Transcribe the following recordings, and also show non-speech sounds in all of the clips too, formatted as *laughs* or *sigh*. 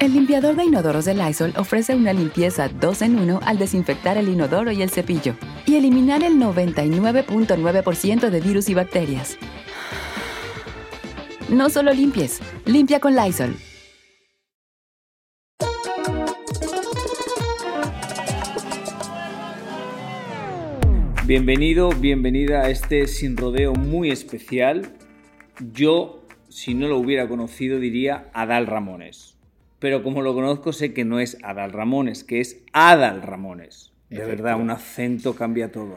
El limpiador de inodoros de Lysol ofrece una limpieza 2 en 1 al desinfectar el inodoro y el cepillo y eliminar el 99.9% de virus y bacterias. No solo limpies, limpia con Lysol. Bienvenido, bienvenida a este sin rodeo muy especial. Yo, si no lo hubiera conocido, diría Adal Ramones. Pero como lo conozco, sé que no es Adal Ramones, que es Adal Ramones. De verdad, un acento cambia todo.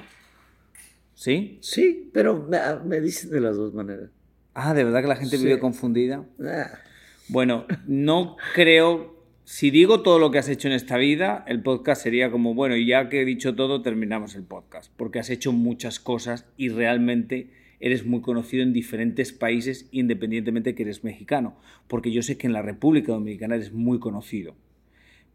¿Sí? Sí, pero me, me dicen de las dos maneras. Ah, ¿de verdad que la gente Sí. vive confundida? Ah, Bueno, no creo. Si digo todo lo que has hecho en esta vida, el podcast sería como, bueno, y ya que he dicho todo, terminamos el podcast. Porque has hecho muchas cosas y realmente eres muy conocido en diferentes países, independientemente que eres mexicano. Porque yo sé que en la República Dominicana eres muy conocido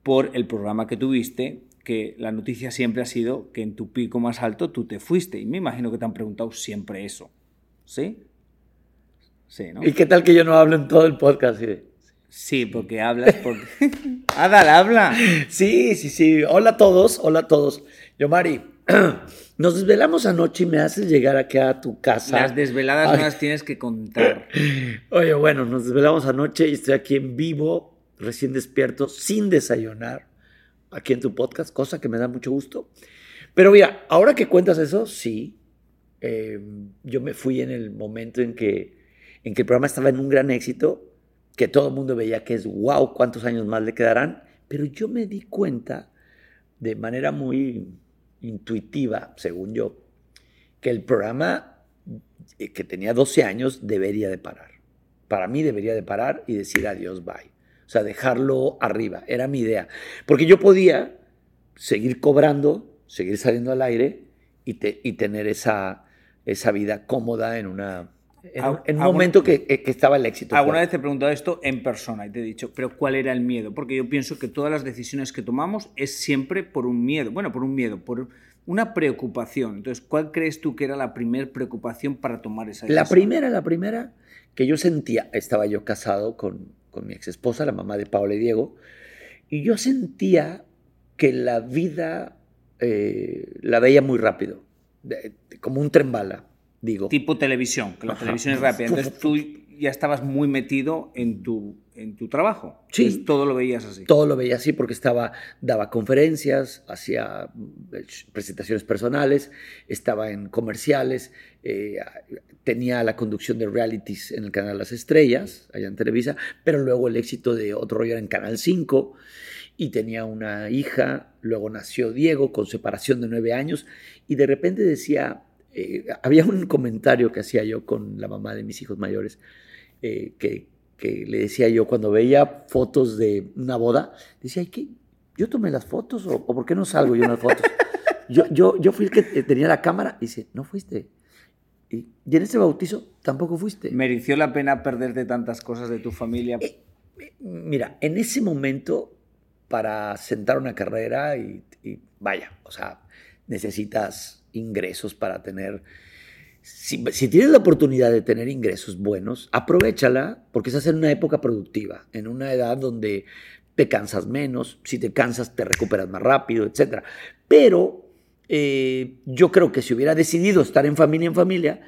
por el programa que tuviste, que la noticia siempre ha sido que en tu pico más alto tú te fuiste. Y me imagino que te han preguntado siempre eso. ¿Sí? Sí, ¿no? ¿Y qué tal que yo no hablo en todo el podcast? Sí, Sí, porque hablas porque... *laughs* Adal, habla. sí, sí. sí. Hola a todos, hola a todos. Yo, Mari, *clears throat* nos desvelamos anoche y me haces llegar acá a tu casa. Las desveladas Ay. no las tienes que contar. *clears throat* Oye, bueno, nos desvelamos anoche y estoy aquí en vivo, recién despierto, sin desayunar, aquí en tu podcast, cosa que me da mucho gusto. Pero mira, ahora que cuentas eso, sí, eh, yo me fui en el momento en que, en que el programa estaba en un gran éxito, que todo el mundo veía que es wow, cuántos años más le quedarán, pero yo me di cuenta de manera muy intuitiva, según yo, que el programa eh, que tenía 12 años debería de parar. Para mí debería de parar y decir adiós, bye. O sea, dejarlo arriba. Era mi idea. Porque yo podía seguir cobrando, seguir saliendo al aire y, te- y tener esa, esa vida cómoda en, una, en, un- en un Alguna- momento que, que estaba el éxito. Alguna vez te he preguntado esto en persona y te he dicho, pero ¿cuál era el miedo? Porque yo pienso que todas las decisiones que tomamos es siempre por un miedo. Bueno, por un miedo, por una preocupación. Entonces, ¿cuál crees tú que era la primera preocupación para tomar esa decisión? La primera, la primera que yo sentía, estaba yo casado con, con mi ex esposa, la mamá de Paola y Diego, y yo sentía que la vida eh, la veía muy rápido, de- de- como un tren bala, digo. Tipo televisión, que la Ajá. televisión es rápida. Entonces tú ya estabas muy metido en tu, en tu trabajo. Sí. Entonces, todo lo veías así. Todo lo veía así porque estaba, daba conferencias, hacía eh, presentaciones personales, estaba en comerciales, eh, tenía la conducción de realities en el canal Las Estrellas, allá en Televisa, pero luego el éxito de Otro Rollo era en Canal 5 y tenía una hija, luego nació Diego con separación de nueve años y de repente decía, eh, había un comentario que hacía yo con la mamá de mis hijos mayores, eh, que, que le decía yo cuando veía fotos de una boda, decía, "Ay, ¿qué? ¿yo tomé las fotos o, o por qué no salgo yo en las fotos? *laughs* Yo, yo, yo fui el que tenía la cámara y dice, no fuiste. Y, y en este bautizo tampoco fuiste. ¿Mereció la pena perderte tantas cosas de tu familia? Eh, Mira, en ese momento, para sentar una carrera y, y vaya, o sea, necesitas ingresos para tener... Si, si tienes la oportunidad de tener ingresos buenos, aprovechala porque estás en una época productiva, en una edad donde te cansas menos, si te cansas te recuperas más rápido, etc. Pero eh, yo creo que si hubiera decidido estar en familia en familia,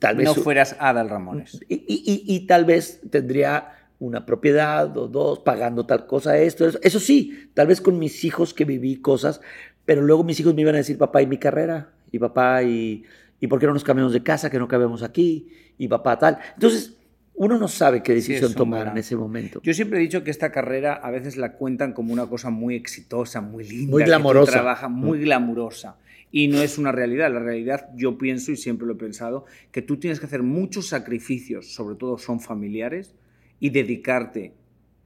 tal vez... no fueras Adal Ramones. Y, y- y- y tal vez tendría una propiedad o dos pagando tal cosa, esto, eso. Eso sí, tal vez con mis hijos que viví cosas, pero luego mis hijos me iban a decir, papá, ¿y mi carrera? Y papá, ¿y, ¿y por qué no nos cambiamos de casa, que no cabemos aquí? Y papá, tal. Entonces, uno no sabe qué decisión tomar en ese momento. Yo siempre he dicho que esta carrera a veces la cuentan como una cosa muy exitosa, muy linda, Muy que glamorosa. trabajas muy glamurosa. Y no es una realidad. La realidad, yo pienso y siempre lo he pensado, que tú tienes que hacer muchos sacrificios, sobre todo son familiares, y dedicarte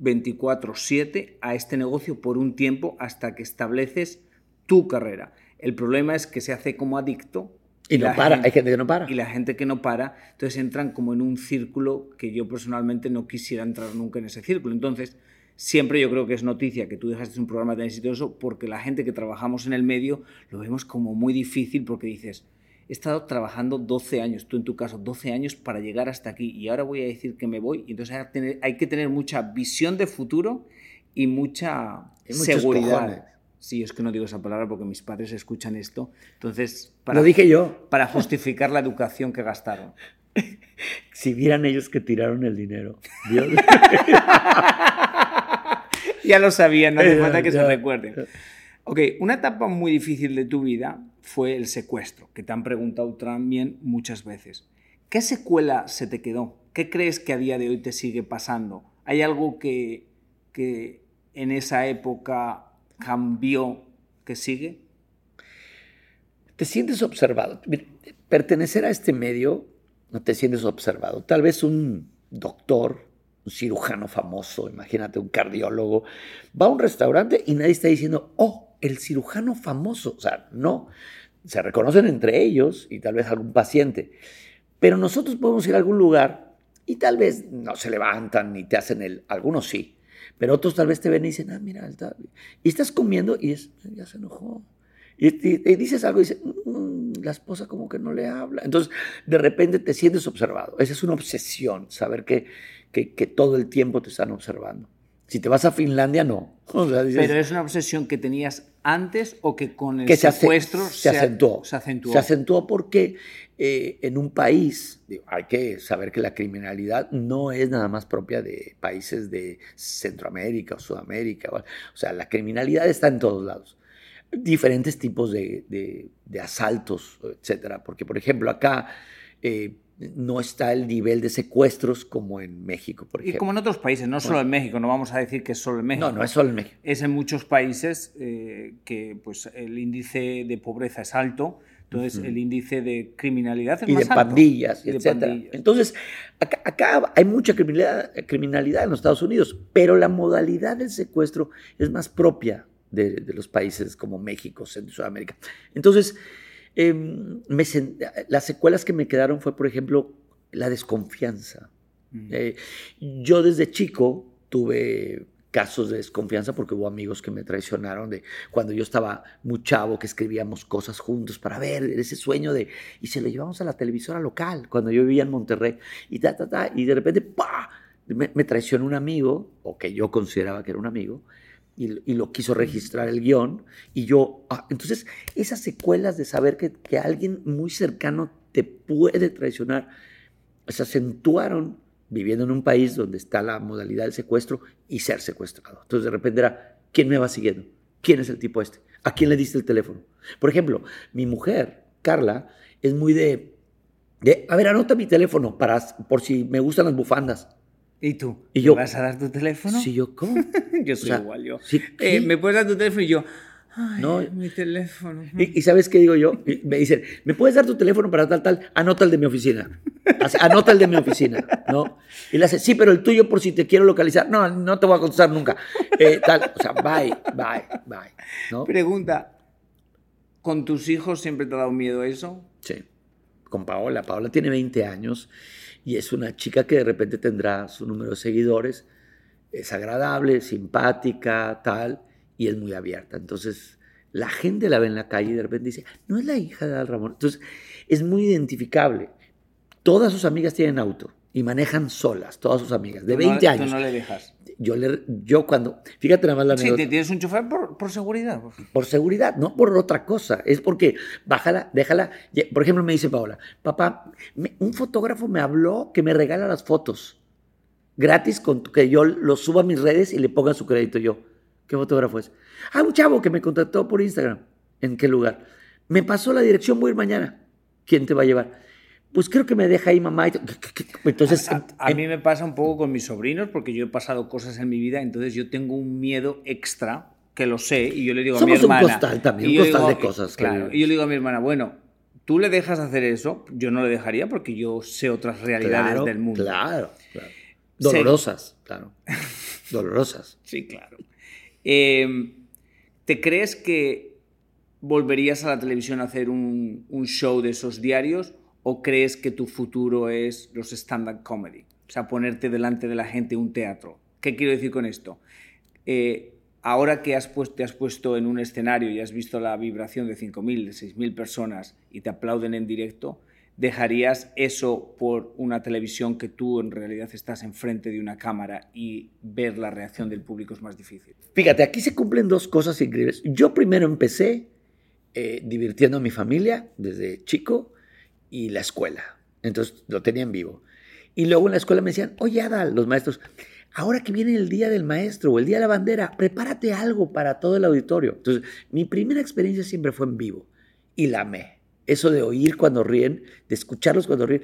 24/7 a este negocio por un tiempo hasta que estableces tu carrera. El problema es que se hace como adicto. y no la para, gente- hay gente que no para. y la gente que no para, entonces entran como en un círculo que yo personalmente no quisiera entrar nunca en ese círculo. Entonces, siempre yo creo que es noticia que tú dejaste un programa tan exitoso porque la gente que trabajamos en el medio lo vemos como muy difícil porque dices, he estado trabajando 12 años, tú en tu caso, 12 años para llegar hasta aquí y ahora voy a decir que me voy. Y entonces hay que tener, mucha visión de futuro y mucha Y seguridad. cojones. Sí, es que no digo esa palabra porque mis padres escuchan esto. Entonces, para Lo dije yo. *laughs* para justificar la educación que gastaron. *laughs* Si vieran ellos que tiraron el dinero. Dios. *laughs* ya lo sabían, no hace falta que se recuerden. Ok, una etapa muy difícil de tu vida fue el secuestro, que te han preguntado también muchas veces. ¿Qué secuela se te quedó? ¿Qué crees que a día de hoy te sigue pasando? ¿Hay algo que, que en esa época cambió que sigue? te sientes observado. Pertenecer a este medio, no te sientes observado. Tal vez un doctor, un cirujano famoso, imagínate un cardiólogo, va a un restaurante y nadie está diciendo, oh, el cirujano famoso. O sea, no. Se reconocen entre ellos y tal vez algún paciente. Pero nosotros podemos ir a algún lugar y tal vez no se levantan ni te hacen el. Algunos sí. Pero otros tal vez te ven y dicen, ah, mira, está. Y estás comiendo y es, ya se enojó. Y, y- dices algo y dices, "Mm, la esposa como que no le habla. Entonces, de repente te sientes observado. Esa es una obsesión, saber que, que todo el tiempo te están observando. Si te vas a Finlandia, no. *laughs* O sea, dices, ¿Pero es una obsesión que tenías antes o que con el que se, secuestro se acentuó. Se acentuó. Se acentuó porque eh, en un país, digo, hay que saber que la criminalidad no es nada más propia de países de Centroamérica o Sudamérica. O o sea, la criminalidad está en todos lados. Diferentes tipos de, de- de asaltos, etcétera. Porque, por ejemplo, acá eh, no está el nivel de secuestros como en México, por Y ejemplo. como en otros países, no solo en México, no vamos a decir que es solo en México. No, no es solo en México. es en muchos países eh, que pues, el índice de pobreza es alto, entonces el índice de criminalidad es y de más alto. pandillas, Y de etcétera. pandillas. Entonces, acá, acá hay mucha criminalidad, criminalidad en los Estados Unidos, pero la modalidad del secuestro es más propia de, de los países como México, Centro y Sudamérica. Entonces, em, me las secuelas que me quedaron fue, por ejemplo, la desconfianza. Mm. Eh, yo desde chico tuve casos de desconfianza porque hubo amigos que me traicionaron de cuando yo estaba muy chavo que escribíamos cosas juntos para ver ese sueño de y se lo llevamos a la televisora local cuando yo vivía en Monterrey y ta ta ta y de repente ¡pa! me, me traicionó un amigo o que yo consideraba que era un amigo y, y lo quiso registrar el guion y yo ah, entonces esas secuelas de saber que, que alguien muy cercano te puede traicionar se acentuaron viviendo en un país donde está la modalidad del secuestro y ser secuestrado. Entonces de repente era, ¿quién me va siguiendo? ¿Quién es el tipo este? ¿A quién le diste el teléfono? Por ejemplo, mi mujer, Carla, es muy de, de a ver, anota mi teléfono para, por si me gustan las bufandas. ¿Y tú? Y yo- ¿Me vas a dar tu teléfono? Sí, yo, ¿cómo? *laughs* yo soy O sea, igual, yo. sí, Eh. ¿Me puedes dar tu teléfono? Y yo, ay, No. mi teléfono. Y, y ¿sabes qué digo yo? Me dicen, ¿me puedes dar tu teléfono para tal, tal? Anota el de mi oficina. Anota el de mi oficina, ¿no? Y le hace, sí, pero el tuyo por si te quiero localizar. No, no te voy a contestar nunca. Eh, tal, o sea, bye, bye, bye, ¿no? Pregunta, ¿con tus hijos siempre te ha dado miedo eso? Sí, con Paola. Paola tiene 20 años y es una chica que de repente tendrá su número de seguidores. Es agradable, simpática, tal, y es muy abierta. Entonces, la gente la ve en la calle y de repente dice, no es la hija de Al Ramón. Entonces, es muy identificable. Todas sus amigas tienen auto y manejan solas, todas sus amigas, de Tú no- 20 tú años. no le dejas. Yo, le, yo cuando, fíjate nada más la Sí, anécdota. te tienes un chofer por, por seguridad. Por seguridad, no por otra cosa. Es porque bájala, déjala. Por ejemplo, me dice Paola, papá, me- un fotógrafo me habló que me regala las fotos gratis con que yo lo suba a mis redes y le ponga su crédito yo. ¿Qué fotógrafo es? Ah, un chavo que me contactó por Instagram. ¿En qué lugar? Me pasó la dirección, voy a ir mañana. ¿Quién te va a llevar? Pues creo que me deja ahí mamá. Entonces, a, a em- mí me pasa un poco con mis sobrinos porque yo he pasado cosas en mi vida, entonces yo tengo un miedo extra que lo sé y yo le digo Somos a mi un hermana. costal también, un costal digo- de cosas Claro, y yo le digo a mi hermana, bueno, tú le dejas hacer eso, yo no le dejaría porque yo sé otras realidades claro, del mundo. Claro, claro. Dolorosas, claro. *laughs* Dolorosas. Sí, claro. Eh, ¿Te crees que volverías a la televisión a hacer un, un show de esos diarios o crees que tu futuro es los stand-up comedy? O sea, ponerte delante de la gente un teatro. ¿Qué quiero decir con esto? Eh, ahora que puesto, te has puesto en un escenario y has visto la vibración de 5.000, de 6.000 personas y te aplauden en directo, ¿dejarías eso por una televisión que tú en realidad estás enfrente de una cámara y ver la reacción del público es más difícil? Fíjate, aquí se cumplen dos cosas increíbles. Yo primero empecé eh, divirtiendo a mi familia desde chico y la escuela. Entonces lo tenía en vivo. Y luego en la escuela me decían, oye Adal, los maestros, ahora que viene el día del maestro o el día de la bandera, prepárate algo para todo el auditorio. Entonces, mi primera experiencia siempre fue en vivo y la amé. Eso de oír cuando ríen, de escucharlos cuando ríen.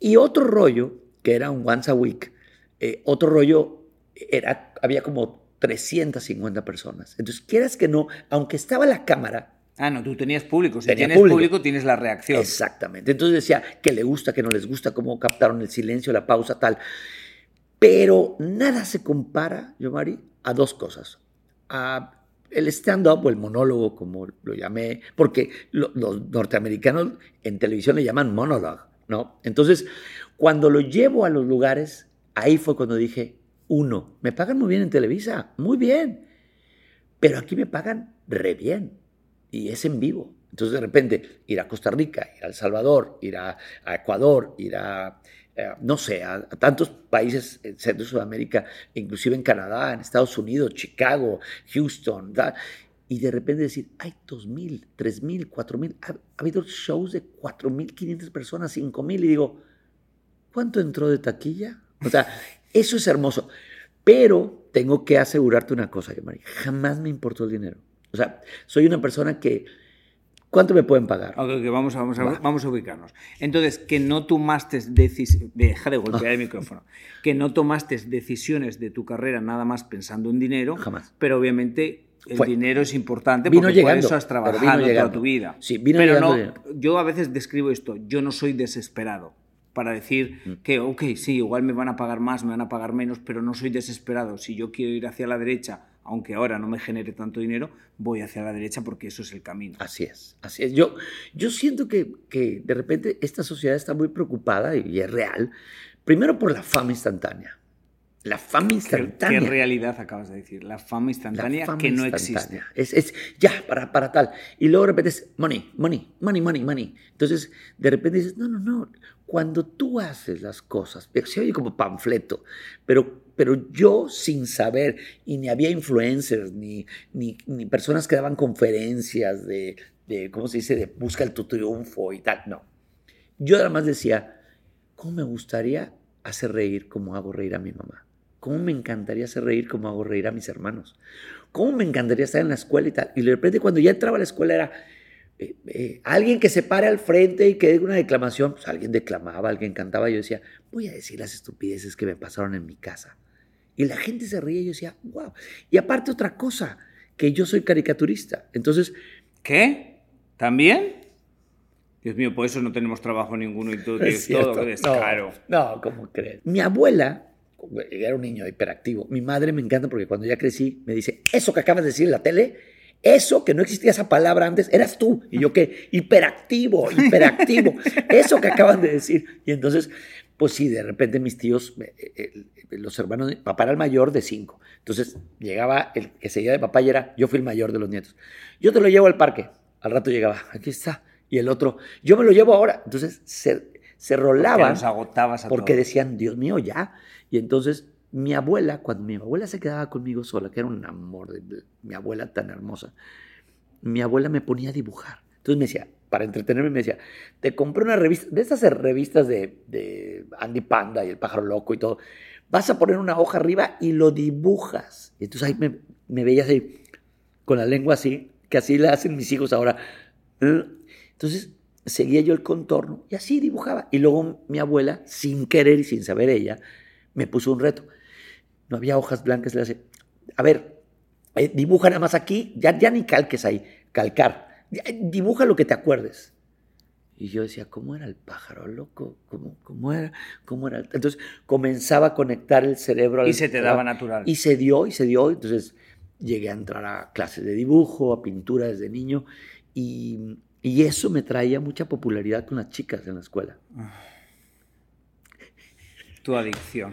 Y otro rollo, que era un once a week, eh, otro rollo era, había como 350 personas. Entonces, quieras que no, aunque estaba la cámara, Ah, no, tú tenías público. Si Tenía tienes público. público. tienes la reacción. Exactamente. Entonces decía que le gusta, que no les gusta, cómo captaron el silencio, la pausa, tal. Pero nada se compara, yo, Mari, a dos cosas. A el stand-up o el monólogo, como lo llamé, porque lo- los norteamericanos en televisión le llaman monologue, ¿no? Entonces, cuando lo llevo a los lugares, ahí fue cuando dije, uno, me pagan muy bien en Televisa, muy bien, pero aquí me pagan re bien y es en vivo. Entonces de repente ir a Costa Rica, ir a El Salvador, ir a, Ecuador, ir a, eh, no sé, a, tantos países en Centro y Sudamérica, inclusive en Canadá, en Estados Unidos, Chicago, Houston, y de repente decir, hay 2.000, 3.000, 4.000, ha, ha habido shows de 4.500 personas, 5.000, y digo, ¿cuánto entró de taquilla? O sea, eso es hermoso. Pero tengo que asegurarte una cosa, Yamari, jamás me importó el dinero. O sea, soy una persona que, ¿cuánto me pueden pagar? Ok, ok, vamos, a, vamos, a, Va. vamos a ubicarnos. Entonces, que no tomaste decisiones. Deja de golpear el *laughs* micrófono. Que no tomaste decisiones de tu carrera nada más pensando en dinero. Jamás. Pero obviamente el Fue. dinero es importante Vino porque llegando, por eso has trabajado toda tu vida. Sí, vino pero llegando no, yo a veces describo esto. Yo no soy desesperado para decir Mm. que, ok, sí, igual me van a pagar más, me van a pagar menos, pero no soy desesperado. Si yo quiero ir hacia la derecha, aunque ahora no me genere tanto dinero, voy hacia la derecha porque eso es el camino. Así es, así es. Yo, yo siento que, que de repente esta sociedad está muy preocupada y es real, primero por la fama instantánea. La fama ¿Qué, instantánea. qué realidad acabas de decir? La fama La instantánea fama que no instantánea. existe. Es, es ya, para, para tal. Y luego de repente es money, money, money, money, money. Entonces, de repente dices, no, no, no. Cuando tú haces las cosas, se oye como panfleto, pero, pero yo sin saber, y ni había influencers, ni, ni, ni personas que daban conferencias de, de, ¿cómo se dice?, de busca el tu triunfo y tal. No. Yo nada más decía, ¿cómo me gustaría hacer reír como hago reír a mi mamá? ¿Cómo me encantaría hacer reír como hago reír a mis hermanos? ¿Cómo me encantaría estar en la escuela y tal? Y de repente cuando ya entraba a la escuela era eh, eh, alguien que se pare al frente y que diga una declamación. Pues alguien declamaba, alguien cantaba. Yo decía, voy a decir las estupideces que me pasaron en mi casa. Y la gente se reía y yo decía, wow. Y aparte otra cosa, que yo soy caricaturista. Entonces, ¿Qué? ¿También? Dios mío, por eso no tenemos trabajo ninguno y todo, *laughs* Es tienes todo, qué descaro. No, no, ¿cómo crees? Mi abuela, era un niño hiperactivo. Mi madre me encanta porque cuando ya crecí me dice, eso que acabas de decir en la tele, eso que no existía esa palabra antes, eras tú. Y yo qué, hiperactivo, hiperactivo. *laughs* eso que acaban de decir. Y entonces, pues sí, de repente mis tíos, eh, eh, los hermanos, papá era el mayor de cinco. Entonces llegaba el que seguía de papá y era, yo fui el mayor de los nietos. Yo te lo llevo al parque. Al rato llegaba, aquí está. Y el otro, yo me lo llevo ahora. Entonces se, se rolaban nos agotabas a porque todos. decían, Dios mío, ya. Y entonces mi abuela, cuando mi abuela se quedaba conmigo sola, que era un amor, de, mi abuela tan hermosa, mi abuela me ponía a dibujar. Entonces me decía, para entretenerme, me decía, te compré una revista, de estas revistas de, de Andy Panda y el pájaro loco y todo, vas a poner una hoja arriba y lo dibujas. Y entonces ahí me, me veías ahí, con la lengua así, que así la hacen mis hijos ahora. Entonces, seguía yo el contorno y así dibujaba. Y luego mi abuela, sin querer y sin saber ella, me puso un reto. No había hojas blancas, le hace, a ver, eh, dibuja nada más aquí, ya, ya ni calques ahí, calcar. Dibuja lo que te acuerdes. Y yo decía, ¿cómo era el pájaro, loco? ¿Cómo, cómo era? ¿Cómo era? Entonces comenzaba a conectar el cerebro. y se te daba natural. Y se dio, y se dio. Entonces llegué a entrar a clases de dibujo, a pintura desde niño. Y, y eso me traía mucha popularidad con las chicas en la escuela. Tu adicción.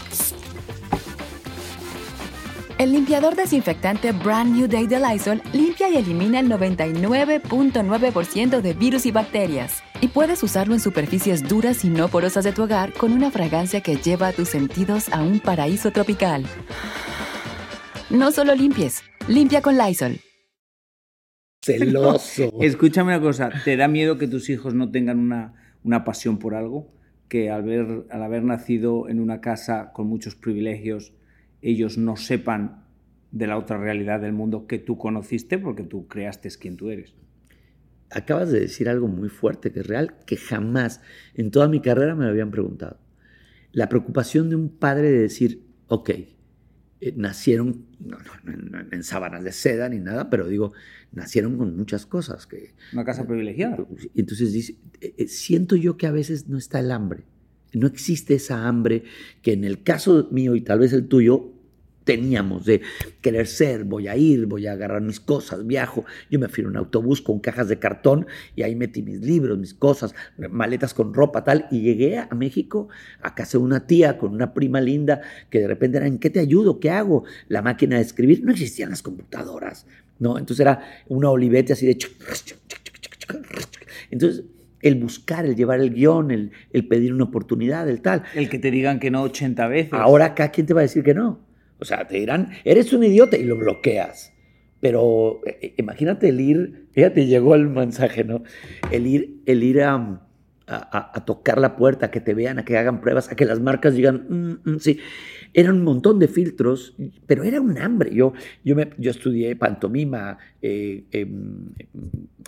El limpiador desinfectante Brand New Day de Lysol limpia y elimina el 99.9% de virus y bacterias. Y puedes usarlo en superficies duras y no porosas de tu hogar con una fragancia que lleva a tus sentidos a un paraíso tropical. No solo limpies, limpia con Lysol. Celoso. *laughs* Escúchame una cosa, ¿te da miedo que tus hijos no tengan una, una pasión por algo? Que al, ver, al haber nacido en una casa con muchos privilegios, ellos no sepan de la otra realidad del mundo que tú conociste porque tú creaste quien tú eres. Acabas de decir algo muy fuerte, que es real, que jamás en toda mi carrera me lo habían preguntado. La preocupación de un padre de decir, ok, eh, nacieron no, en sábanas de seda ni nada, pero digo, nacieron con muchas cosas. Que, Una casa privilegiada. Entonces dice, eh, eh, siento yo que a veces no está el hambre. No existe esa hambre que en el caso mío y tal vez el tuyo teníamos de querer ser, voy a ir, voy a agarrar mis cosas, viajo. Yo me fui en un autobús con cajas de cartón y ahí metí mis libros, mis cosas, maletas con ropa, tal, y llegué a México a casa de una tía con una prima linda que de repente era, ¿en qué te ayudo? ¿Qué hago? La máquina de escribir, no existían las computadoras, ¿no? Entonces era una olivete así de... Entonces el buscar, el llevar el guion, el, el, pedir una oportunidad, el tal. El que te digan que no 80 veces. Ahora acá, ¿quién te va a decir que no? O sea, te dirán, eres un idiota y lo bloqueas. Pero eh, eh, imagínate el ir, fíjate, llegó el mensaje, ¿no? El ir, el ir a, a, tocar la puerta, a que te vean, a que hagan pruebas, a que las marcas digan, mm, mm, sí. Era un montón de filtros, pero era un hambre. Yo, yo, me, yo estudié pantomima, eh, em,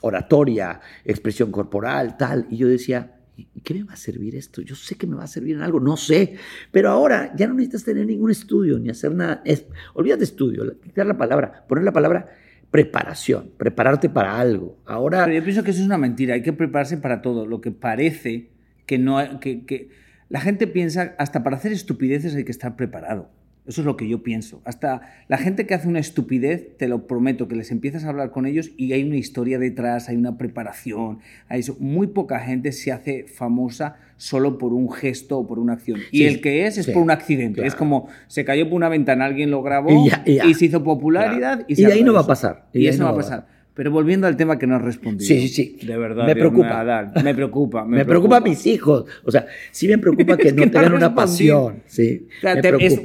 oratoria, expresión corporal, tal, y yo decía, ¿y qué me va a servir esto? Yo sé que me va a servir en algo, no sé, pero ahora ya no necesitas tener ningún estudio ni hacer nada. Es, olvídate estudio, quitar la palabra, poner la palabra preparación, prepararte para algo. Ahora... Pero yo pienso que eso es una mentira, hay que prepararse para todo. Lo que parece que no... Que, que... La gente piensa, hasta para hacer estupideces hay que estar preparado. Eso es lo que yo pienso. Hasta la gente que hace una estupidez, te lo prometo, que les empiezas a hablar con ellos y hay una historia detrás, hay una preparación. Hay eso. Muy poca gente se hace famosa solo por un gesto o por una acción. Y el que es es por un accidente. Es como se cayó por una ventana, alguien lo grabó y, se hizo popularidad. Y, y de ahí no va a pasar. Y, eso no va a pasar. Pero volviendo al tema que no has respondido. Sí, sí, sí. De verdad. Me preocupa. Me, preocupa. Me, *laughs* preocupa. a mis hijos. O sea, sí me preocupa *laughs* que, no tengan una pasión. Sí.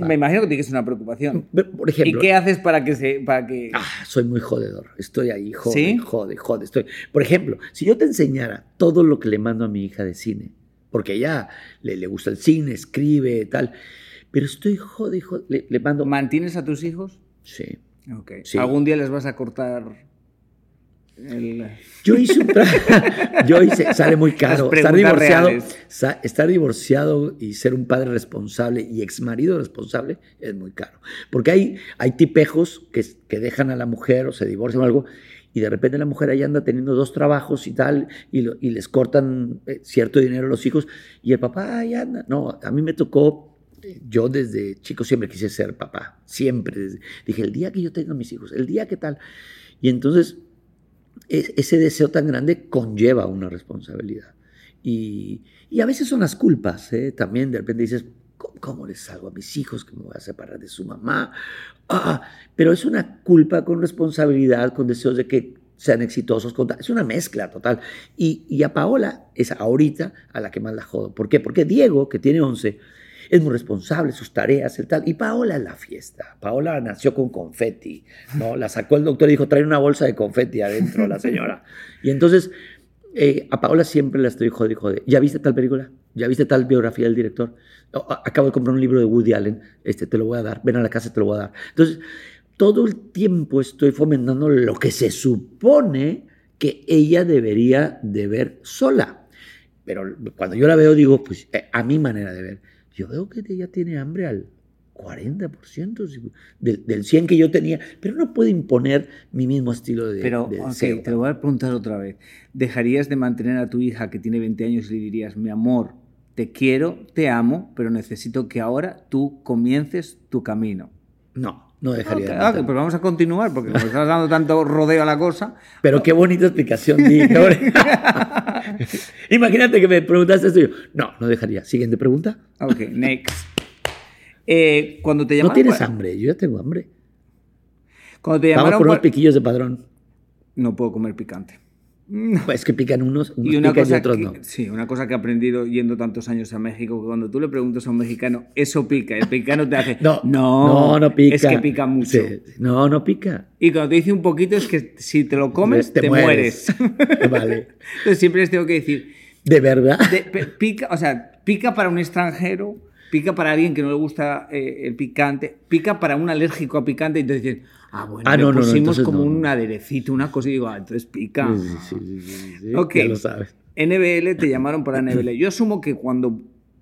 me, imagino que tienes una preocupación. Por ejemplo. ¿Y qué haces para que se. Para que... Ah, soy muy jodedor. Estoy ahí, jode, ¿Sí? jode, jode. Estoy. Por ejemplo, si yo te enseñara todo lo que le mando a mi hija de cine, porque ella le, le gusta el cine, escribe, tal. Pero estoy jode, jode. Le, le mando. ¿Mantienes a tus hijos? Sí. Ok. ¿Algún día les vas a cortar yo hice un *laughs* yo hice, sale muy caro. Estar divorciado, estar divorciado y ser un padre responsable y ex marido responsable es muy caro. Porque hay, hay tipejos que, que dejan a la mujer o se divorcian o algo y de repente la mujer ahí anda teniendo dos trabajos y tal, y, y les cortan eh, cierto dinero a los hijos, y el papá ahí anda. No, a mí me tocó, yo desde chico siempre quise ser papá, siempre. dije, el día que yo tenga mis hijos, el día que tal. Y entonces ese deseo tan grande conlleva una responsabilidad. Y, y a veces son las culpas, ¿eh? también de repente dices, ¿cómo, les salgo a mis hijos que me voy a separar de su mamá? Ah, pero es una culpa con responsabilidad, con deseos de que sean exitosos. con Es una mezcla total. Y, y a Paola es ahorita a la que más la jodo. ¿Por qué? Porque Diego, que tiene 11, es muy responsable, sus tareas, el tal. Y Paola es la fiesta. Paola nació con confeti, ¿no? La sacó el doctor y dijo, trae una bolsa de confeti adentro la señora. *laughs* Y entonces, eh, a Paola siempre la estoy jode, y jode. ¿Ya viste tal película? ¿Ya viste tal biografía del director? Oh, acabo de comprar un libro de Woody Allen, este, te lo voy a dar. Ven a la casa, te lo voy a dar. Entonces, todo el tiempo estoy fomentando lo que se supone que ella debería de ver sola. Pero cuando yo la veo, digo, pues eh, a mi manera de ver, yo veo que ella tiene hambre al 40% si- del, del 100 que yo tenía, pero no puedo imponer mi mismo estilo de, Pero, de te lo voy a preguntar otra vez. ¿Dejarías de mantener a tu hija que tiene 20 años y le dirías, mi amor, te quiero, te amo, pero necesito que ahora tú comiences tu camino? No, no dejaría de mantener. pues vamos a continuar, porque como estás dando tanto rodeo a la cosa. Pero qué bonita explicación. *laughs* *laughs* Imagínate que me preguntaste esto y yo, no, no dejaría. Siguiente pregunta. Ok, next. Eh, cuando te No llamaron tienes pa- hambre, yo ya tengo hambre. Cuando te Vamos llamaron por unos piquillos de padrón. No puedo comer picante. Pues que pican unos, unos Y una pican y cosa, otros que, no. sí, una cosa que he aprendido yendo tantos años a México, que cuando tú le preguntas a un mexicano, eso pica, el mexicano te hace, No, no, no, no pica. es que pica mucho. Sí, no, no pica. Y cuando te dice un poquito es que si te lo comes, te, Te mueres. mueres. *laughs* Vale. Entonces siempre les tengo que decir, ¿De verdad? de- pica, o sea, pica para un extranjero, pica para alguien que no le gusta eh, el picante, pica para un alérgico a picante, y entonces dicen, ah, bueno, Ah, le no, no, no, pusimos como un aderecito, una cosa, y digo, ah, entonces pica. Sí, sí, sí, sí, sí, Ok. Ya lo sabes. NBL te llamaron para NBL. Yo asumo que cuando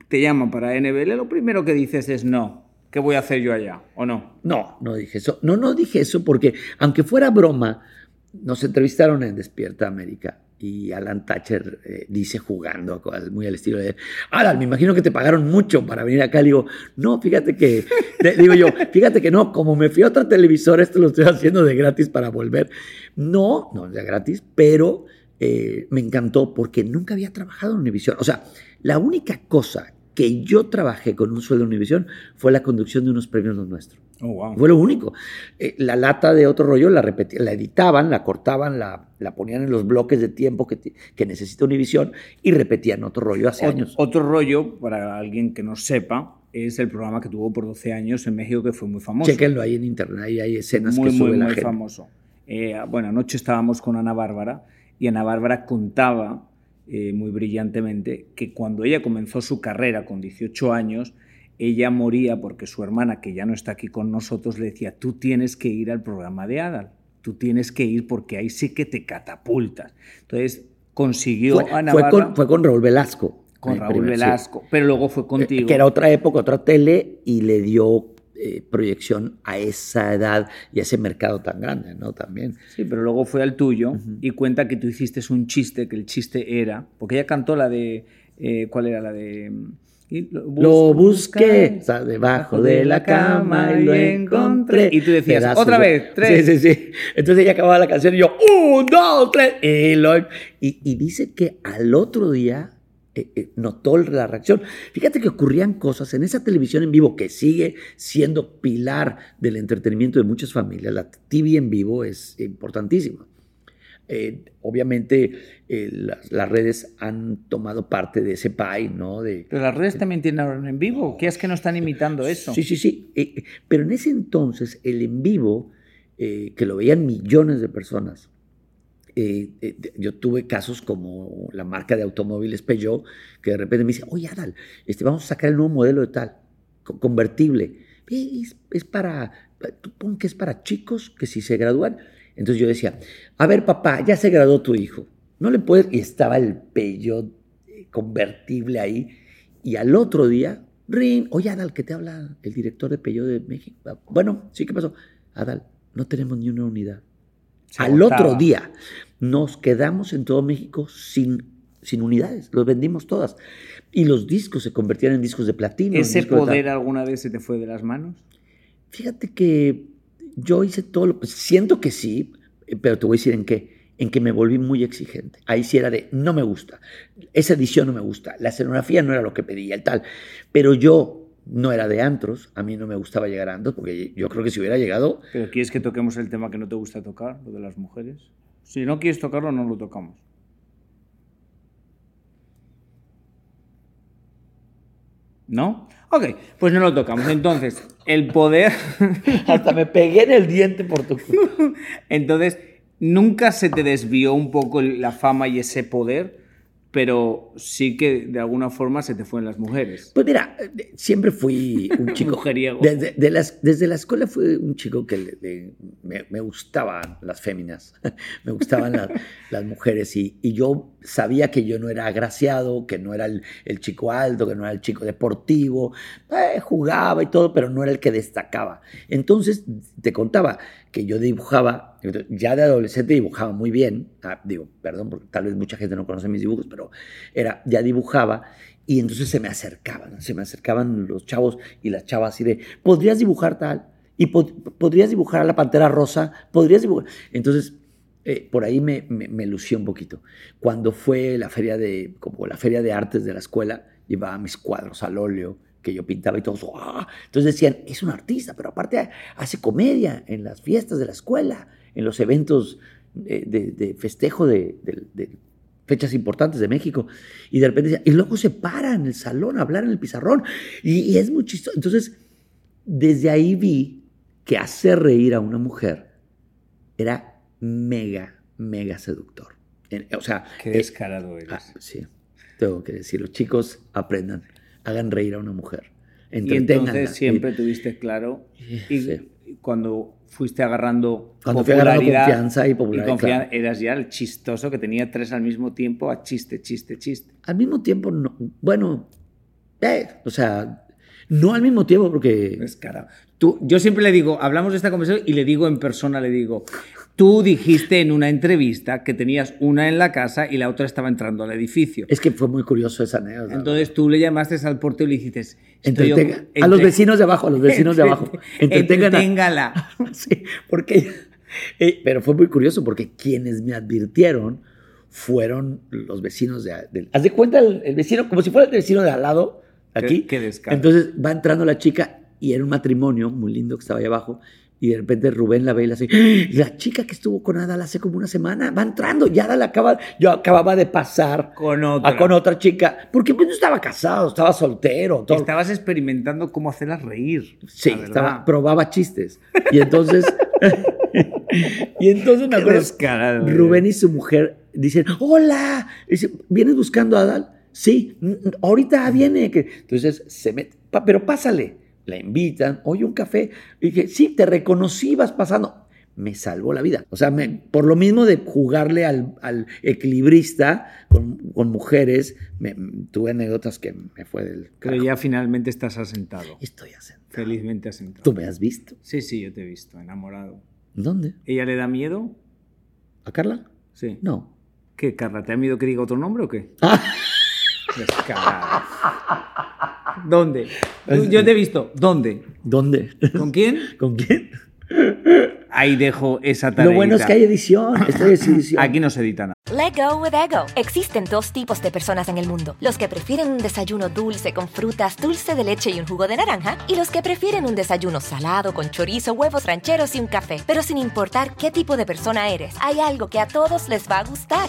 te llaman para NBL, lo primero que dices es no. ¿Qué voy a hacer yo allá? ¿O no? No, no dije eso. No, no dije eso porque, aunque fuera broma, nos entrevistaron en Despierta América y Alan Thatcher eh, dice jugando muy al estilo de Alan, me imagino que te pagaron mucho para venir acá. Le digo, no, fíjate que, digo yo, fíjate que no, como me fui a otra televisora, esto lo estoy haciendo de gratis para volver. No, no de gratis, pero eh, me encantó porque nunca había trabajado en Univision. O sea, la única cosa que yo trabajé con un sueldo en Univision fue la conducción de unos premios los nuestros. Oh, wow. Fue lo único. Eh, la lata de otro rollo la, repeti- la editaban, la cortaban, la, la ponían en los bloques de tiempo que, que necesita Univisión y repetían otro rollo hace años. Otro rollo, para alguien que no sepa, es el programa que tuvo por 12 años en México, que fue muy famoso. Chequenlo ahí en internet, ahí hay escenas muy, que sube muy, la muy gente. famoso. Eh, bueno, anoche estábamos con Ana Bárbara y Ana Bárbara contaba eh, muy brillantemente que cuando ella comenzó su carrera con 18 años, ella moría porque su hermana, que ya no está aquí con nosotros, le decía, tú tienes que ir al programa de Adal, tú tienes que ir porque ahí sí que te catapultas. Entonces consiguió Fue, fue con, fue con Raúl Velasco. con Raúl sí. Velasco, pero luego fue contigo. Que era otra época, otra tele, y le dio eh, proyección a esa edad y a ese mercado tan grande, ¿no? También. Sí, pero luego fue al tuyo y cuenta que tú hiciste un chiste, que el chiste era, porque ella cantó la de, eh, ¿cuál era la de? y Lo busco, busqué busca, o sea, debajo de la cama y lo encontré. Y tú decías, otra vez, tres. Sí, sí, sí. Entonces ella acababa la canción y yo, un, dos, tres. Y, lo- y, y dice que al otro día eh, eh, notó la reacción. Fíjate que ocurrían cosas en esa televisión en vivo que sigue siendo pilar del entretenimiento de muchas familias. La TV en vivo es importantísima. Eh, obviamente eh, las, las redes han tomado parte de ese pie, ¿no? De, Pero las redes también tienen ahora en vivo, ¿qué es que no están imitando eso? Sí, sí, sí. Eh, pero en ese entonces, el en vivo, que lo veían millones de personas, eh, eh, yo tuve casos como la marca de automóviles Peugeot, que de repente me dice, oye, Adal, este, vamos a sacar el nuevo modelo de tal, co- convertible. Es, es para, tú pon que es para chicos que si se gradúan. Entonces yo decía, a ver, papá, ya se graduó tu hijo. No le puedes. Y estaba el Peugeot eh, convertible ahí. Y al otro día, ring, oye, Adal, que te habla el director de Peugeot de México. Bueno, sí, ¿qué pasó? Adal, no tenemos ni una unidad. Se Al agotaba. otro día nos quedamos en todo México sin, sin unidades, los vendimos todas. Y los discos se convertían en discos de platino. ¿Ese poder alguna vez se te fue de las manos? Fíjate que yo hice todo lo... pues, siento que sí, pero te voy a decir en qué. en que me volví muy exigente. Ahí sí era de, no me gusta, esa edición no me gusta, la escenografía no era lo que pedía, el tal. Pero yo no era de antros, a mí no me gustaba llegar a antros, porque yo creo que si hubiera llegado... ¿Pero quieres que toquemos el tema que no te gusta tocar, lo de las mujeres? Si no quieres tocarlo, no lo tocamos. ¿No? Ok, pues no lo tocamos. Entonces, el poder... *laughs* Hasta me pegué en el diente por tu... *laughs* Entonces, ¿nunca se te desvió un poco la fama y ese poder? Pero sí que de alguna forma se te fue en las mujeres. Pues mira, siempre fui un chico. *laughs* Mujeriego. Desde, de las, desde la escuela fui un chico que le- me, me gustaban las féminas, *laughs* me gustaban la- las mujeres y, y yo sabía que yo no era agraciado, que no era el, el chico alto, que no era el chico deportivo, eh, jugaba y todo, pero no era el que destacaba. Entonces te contaba que yo dibujaba, ya de adolescente dibujaba muy bien, ah, digo, perdón, porque tal vez mucha gente no conoce mis dibujos, pero era, ya dibujaba y entonces se me acercaban, se me acercaban los chavos y las chavas así de, ¿podrías dibujar tal? Y pod- podrías dibujar a la pantera rosa, podrías dibujar. Entonces, eh, por ahí me, me, me lució un poquito. Cuando fue la feria de, como la feria de artes de la escuela, llevaba mis cuadros al óleo que yo pintaba y todos, ¡ah! entonces decían, es un artista, pero aparte hace comedia en las fiestas de la escuela, en los eventos de, de festejo de, fechas importantes de México. Y de repente decían, y luego se para en el salón a hablar en el pizarrón. Y, y es muy chistoso. Entonces, desde ahí vi que hacer reír a una mujer era mega, mega seductor. O sea, Qué eh, descarado eres. ah, sí, tengo que decirlo. Chicos, aprendan, hagan reír a una mujer. y entonces siempre tuviste claro. Y Sí. cuando fuiste agarrando Cuando fui agarrando popularidad confianza y popularidad, confianza, claro. eras ya el chistoso que tenía tres al mismo tiempo a chiste, chiste, chiste. Al mismo tiempo, no, bueno, eh, o sea, no al mismo tiempo porque... Descarado. Tú, yo siempre le digo, hablamos de esta conversación y le digo en persona, le digo, tú dijiste en una entrevista que tenías una en la casa y la otra estaba entrando al edificio. Es que fue muy curioso esa anécdota. Entonces tú le llamaste al portero y le dijiste, estoy Entretenga- ocu- a los entre- vecinos de abajo, a los vecinos de abajo. *laughs* Entreténgala. *laughs* Sí, porque. *laughs* eh, pero fue muy curioso porque quienes me advirtieron fueron los vecinos de. de- haz de cuenta el, el vecino, como si fuera el vecino de al lado, aquí. Qué- qué. Entonces va entrando la chica y era un matrimonio muy lindo que estaba ahí abajo. Y de repente Rubén la ve y la hace, "¡Ah! la chica que estuvo con Adal hace como una semana va entrando, ya Adal acaba, yo acababa de pasar Con otra. a- con otra chica, porque pues no estaba casado, estaba soltero, todo. Estabas experimentando cómo hacerlas reír. Sí, la estaba, probaba chistes. Y entonces, *laughs* y entonces me acuerdo, Rubén y su mujer dicen, hola, dice, ¿vienes buscando a Adal? Sí, "Mm, ahorita viene. que-". Entonces se mete, "Pa- pero pásale. La invitan, oye, un café. Y dije, sí, te reconocí, vas pasando. Me salvó la vida. O sea, me- por lo mismo de jugarle al, al equilibrista con, con mujeres, me- tuve anécdotas que me fue del... Pero carajo. ya finalmente estás asentado. Estoy asentado. Felizmente asentado. ¿Tú me has visto? Sí, sí, yo te he visto, enamorado. ¿Dónde? ¿Ella le da miedo? ¿A Carla? Sí. No. ¿Qué, Carla? ¿Te da miedo que diga otro nombre o qué? Ah. Descarado. ¿Dónde? Yo te he visto. ¿Dónde? ¿Dónde? ¿Con quién? *laughs* ¿Con quién? Ahí dejo esa tarea. Lo bueno es que hay edición. Esto es edición. Aquí no se edita nada. Let go with ego. Existen dos tipos de personas en el mundo: los que prefieren un desayuno dulce con frutas, dulce de leche y un jugo de naranja, y los que prefieren un desayuno salado con chorizo, huevos rancheros y un café. Pero sin importar qué tipo de persona eres, hay algo que a todos les va a gustar.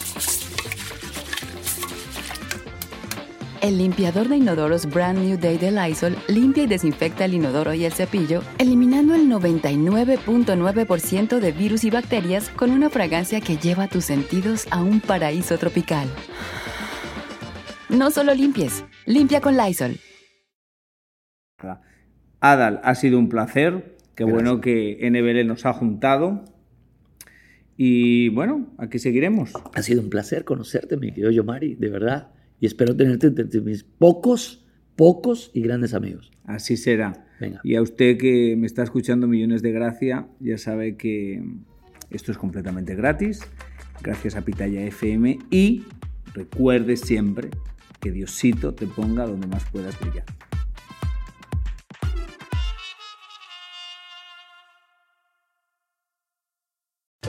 El limpiador de inodoros Brand New Day de Lysol limpia y desinfecta el inodoro y el cepillo, eliminando el 99.9% de virus y bacterias con una fragancia que lleva tus sentidos a un paraíso tropical. No solo limpies, limpia con Lysol. Adal, ha sido un placer. Qué Gracias. bueno que NBL nos ha juntado. Y bueno, aquí seguiremos. Ha sido un placer conocerte, mi querido Yomari, de verdad. Y espero tenerte entre mis pocos, pocos y grandes amigos. Así será. Venga. Y a usted que me está escuchando millones de gracia, ya sabe que esto es completamente gratis, gracias a Pitaya FM y recuerde siempre que Diosito te ponga donde más puedas brillar.